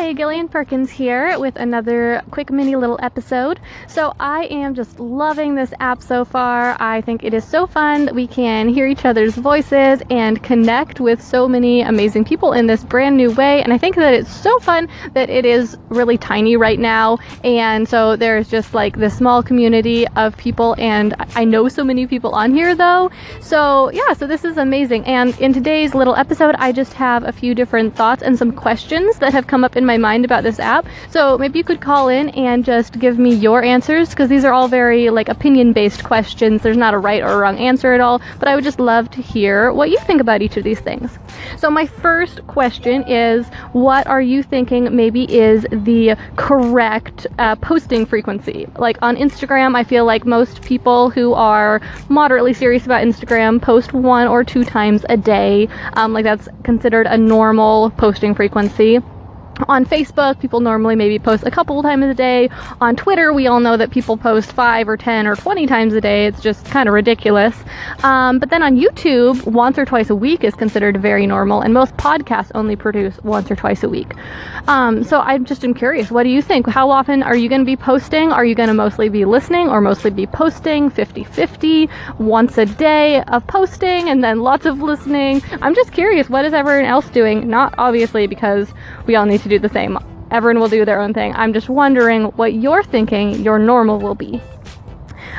Hey, Gillian Perkins here with another quick mini little episode. So, I am just loving this app so far. I think it is so fun that we can hear each other's voices and connect with so many amazing people in this brand new way. And I think that it's so fun that it is really tiny right now. And so, there's just like this small community of people, and I know so many people on here though. So, yeah, so this is amazing. And in today's little episode, I just have a few different thoughts and some questions that have come up in my mind about this app. So maybe you could call in and just give me your answers because these are all very like opinion based questions. There's not a right or wrong answer at all, but I would just love to hear what you think about each of these things. So my first question is what are you thinking maybe is the correct uh, posting frequency? Like on Instagram, I feel like most people who are moderately serious about Instagram post one or two times a day. Um, like that's considered a normal posting frequency on Facebook, people normally maybe post a couple times a day. On Twitter, we all know that people post five or 10 or 20 times a day. It's just kind of ridiculous. Um, but then on YouTube, once or twice a week is considered very normal, and most podcasts only produce once or twice a week. Um, so I just am curious, what do you think? How often are you going to be posting? Are you going to mostly be listening or mostly be posting 50 50, once a day of posting and then lots of listening? I'm just curious, what is everyone else doing? Not obviously because we all need to do the same. Everyone will do their own thing. I'm just wondering what you're thinking your normal will be.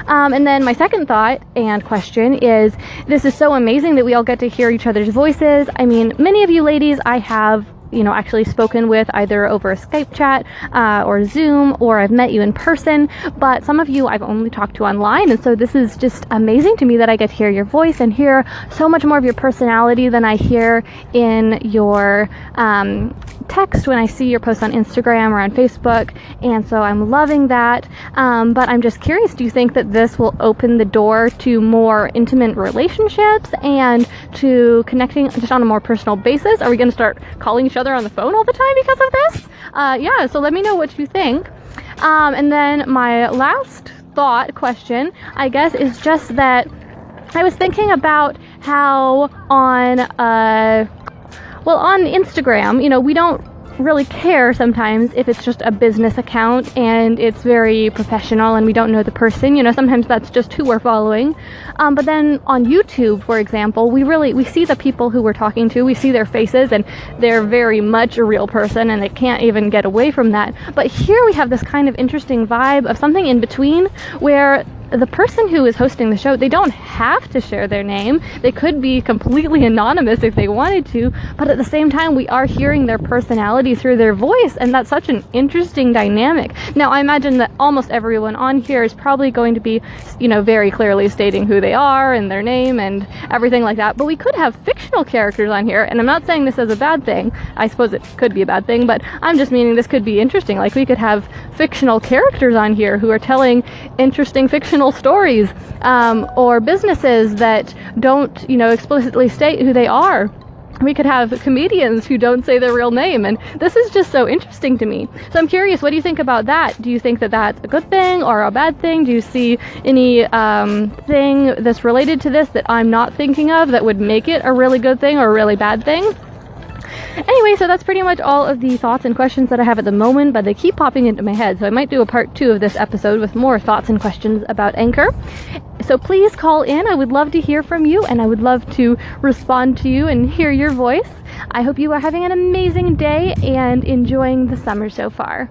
Um, and then my second thought and question is this is so amazing that we all get to hear each other's voices. I mean, many of you ladies I have you know, actually spoken with either over a Skype chat uh, or Zoom, or I've met you in person. But some of you I've only talked to online, and so this is just amazing to me that I get to hear your voice and hear so much more of your personality than I hear in your um, text when I see your posts on Instagram or on Facebook. And so I'm loving that. Um, but I'm just curious do you think that this will open the door to more intimate relationships and to connecting just on a more personal basis? Are we going to start calling each other on the phone all the time because of this? Uh, yeah, so let me know what you think. Um, and then my last thought question, I guess, is just that I was thinking about how on uh, well, on Instagram, you know, we don't really care sometimes if it's just a business account and it's very professional and we don't know the person you know sometimes that's just who we're following. Um, but then on youtube for example we really we see the people who we're talking to we see their faces and they're very much a real person and they can't even get away from that. But here we have this kind of interesting vibe of something in between where the person who is hosting the show, they don't have to share their name. They could be completely anonymous if they wanted to, but at the same time, we are hearing their personality through their voice, and that's such an interesting dynamic. Now, I imagine that almost everyone on here is probably going to be, you know, very clearly stating who they are and their name and everything like that, but we could have fictional characters on here, and I'm not saying this as a bad thing. I suppose it could be a bad thing, but I'm just meaning this could be interesting. Like, we could have fictional characters on here who are telling interesting fictional stories um, or businesses that don't, you know, explicitly state who they are. We could have comedians who don't say their real name, and this is just so interesting to me. So I'm curious, what do you think about that? Do you think that that's a good thing or a bad thing? Do you see any um, thing that's related to this that I'm not thinking of that would make it a really good thing or a really bad thing? Anyway, so that's pretty much all of the thoughts and questions that I have at the moment, but they keep popping into my head, so I might do a part two of this episode with more thoughts and questions about Anchor. So please call in. I would love to hear from you, and I would love to respond to you and hear your voice. I hope you are having an amazing day and enjoying the summer so far.